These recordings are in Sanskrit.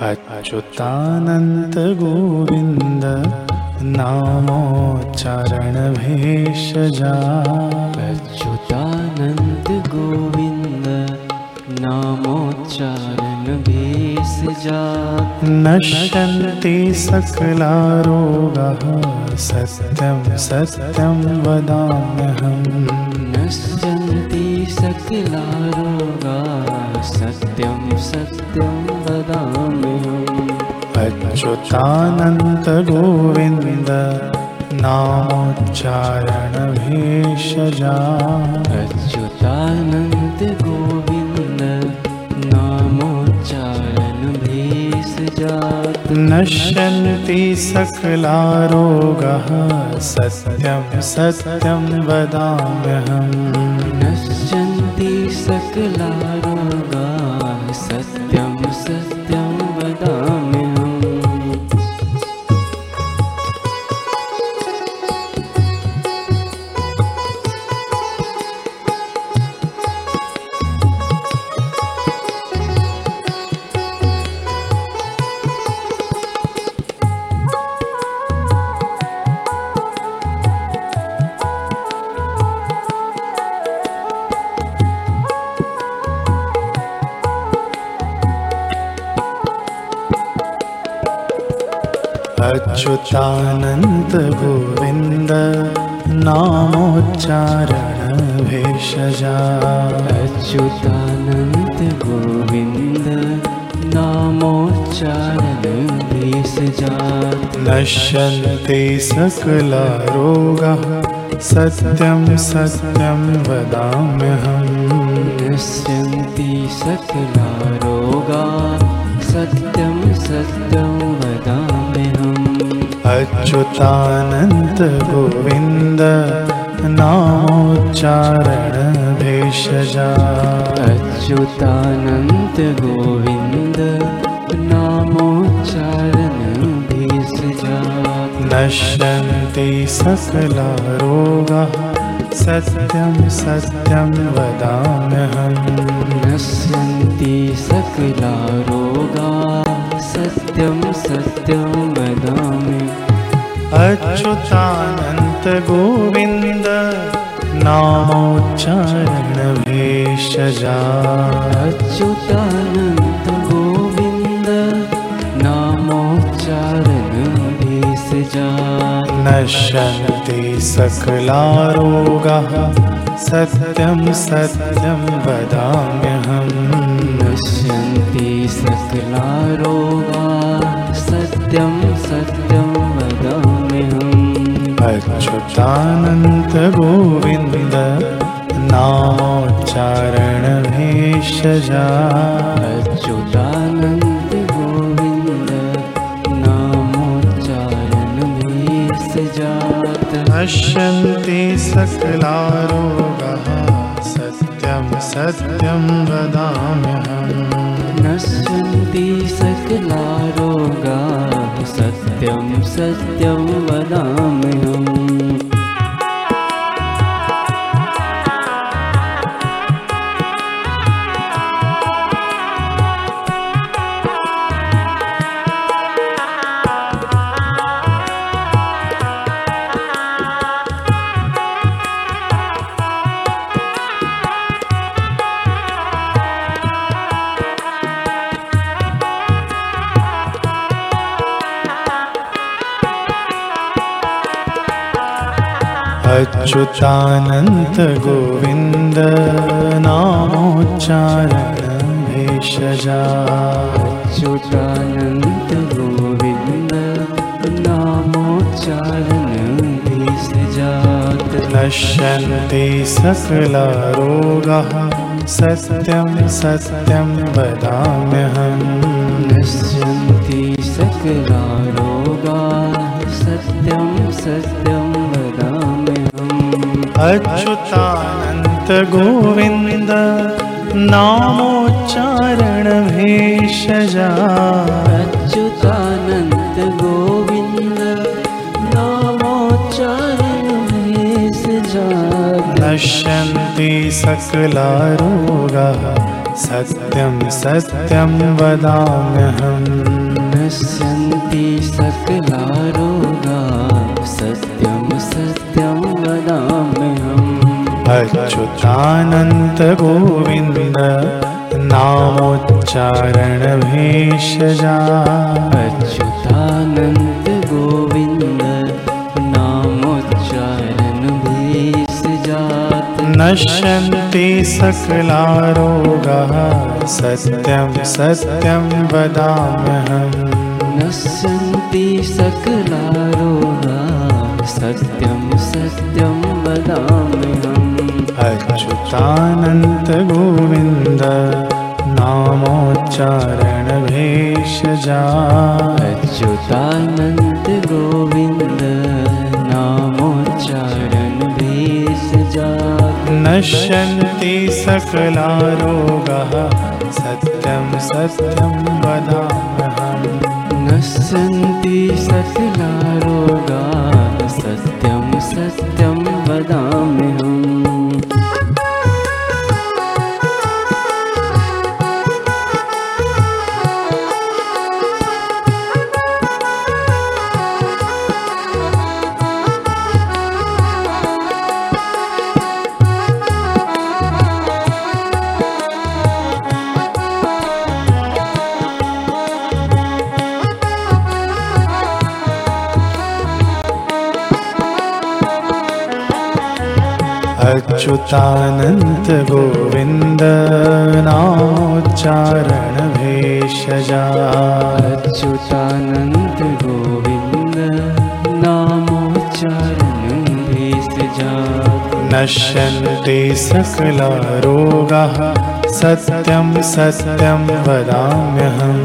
अच्युतानन्त गोविन्द नामोच्चारण भेषजा अच्युतानन्द गोविन्द नामोच्चारण भेषजा नश्यन्ति सकला रोगः सत्यं सत्यं वदाम्यहम्। नश्यन्ति सकला रोगा सत्यं सत्यं वदाम्यहम् अच्युतानन्त गोविन्द नामोच्चारण भेषजा अच्युतानन्द गोविन्द नामोच्चारण भेषजा नश्यन्ति सकला रोगः सत्यं सत्यं वदाम्यहम्। नश्यन्ति सकला अच्युतानन्त गोविन्द नामोच्चारण भेषजा अच्युतानन्द गोविन्द नामोच्चारण भेषजात् नश्यन्ति सकला रोगः सत्यं सत्यं वदाम्यहम्। नश्यन्ति सकला रोगा सत्यं सत्यं वदाम्यहम् अच्युतानन्त गोविन्द नामोच्चारण भेषजा अच्युतानन्द गोविन्द नामोच्चारण भेषजात् नश्यन्ति सकला रोगः सत्यं सत्यं वदाम्यहम्। नश्यन्ति सकला रोगा सत्यं सत्यं वदामि। अच्युतानन्त गोविन्द नामोच्चारण भेषजा अच्युतानन्द गोविन्द नामोच्चारण भेषजात् नश्यन्ति सकला रोगः सत्यं सत्यं वदाम्यहम्। नश्यन्ति सकला रोगा सत्यं सत्यं वदाम्यहम् अच्युतानन्त गोविन्द नामोच्चारण भेषजा अच्युतानन्द गोविन्द नामोच्चारण भेषजात् नश्यन्ति सकला रोगः सत्यं सत्यं सत्यं सत्यं अच्युतानन्त गोविन्द नामोच्चारण भेषजा अच्युतानन्द गोविन्द नामोच्चारण भेषजात् नश्यन्ति सकला रोगः सत्यं सत्यं वदाम्यहम्। नश्यन्ति सकला रोगाः सत्यं सत्यं वदाम्यहम् अच्युतानन्त गोविन्द नामोच्चारण भेषजा अच्युतानन्द गोविन्द नामोच्चारण भेषजात् नश्यन्ति सकला रोगाः सत्यं सत्यं वदाम्यहम्। नश्यन्ति सकलारोगा सत्यं सत्यं वदाम्यहम् अच्युतानन्तगोविन्द नामोच्चारणभेषजा। अच्युतानन्द गोविन्द नामोच्चारण भेषजात नश्यन्ति सकलारोगाः सत्यं सत्यं वदाम्यहम्। नश्यन्ति सकलारोगा सत्यं सत्यं वदाम्यहम् अच्युतानन्तगोविन्द नामोच्चारणभेषजा। अच्युतानन्द गोविन्द नामोच्चारण भेषजात नश्यन्ति सकलारोगाः सत्यं सत्यं वदाम्यहम्। नश्यन्ति सकलारोगा अच्युतानन्तगोविन्द नामोच्चारणभेषजा अच्युतानन्द गोविन्द नामोच्चारणं भेषजात नश्यन्ति सकलारोगाः सत्यं सत्यं वदाम्यहम्।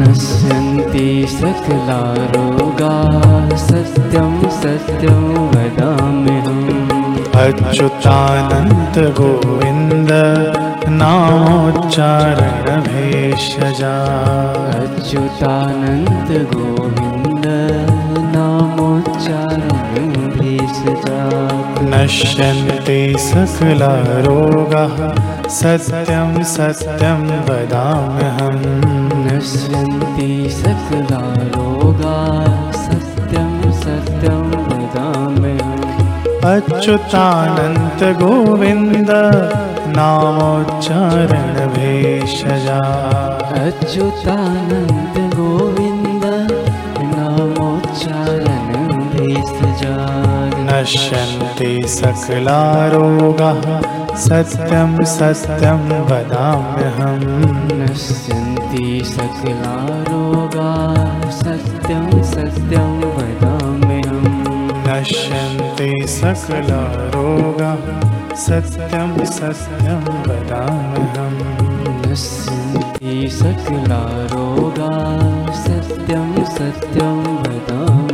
नश्यन्ति सकलारोगा सत्यं सत्यं वदाम्यहम् नामोच्चारणभेषजा। अच्युतानन्द गोविन्द नामोच्चारणं भेषजात नश्यन्ति सकलारोगाः सत्यं सत्यं वदाम्यहम्। नश्यन्ति सकलारोगा अच्युतानन्तगोविन्द नामोच्चारणभेषजा अच्युतानन्द गोविन्द नामोच्चारणं भेषजात नश्यन्ति सकलारोगाः सत्यं सत्यं वदाम्यहम्। नश्यन्ति सकलारोगा सत्यं सत्यं वदाम्यहम् नश्यन्ति सकलारोगाः सत्यं सत्यं वदाम्यहम्। नश्यन्ति सकलारोगा सत्यं सत्यं वदामि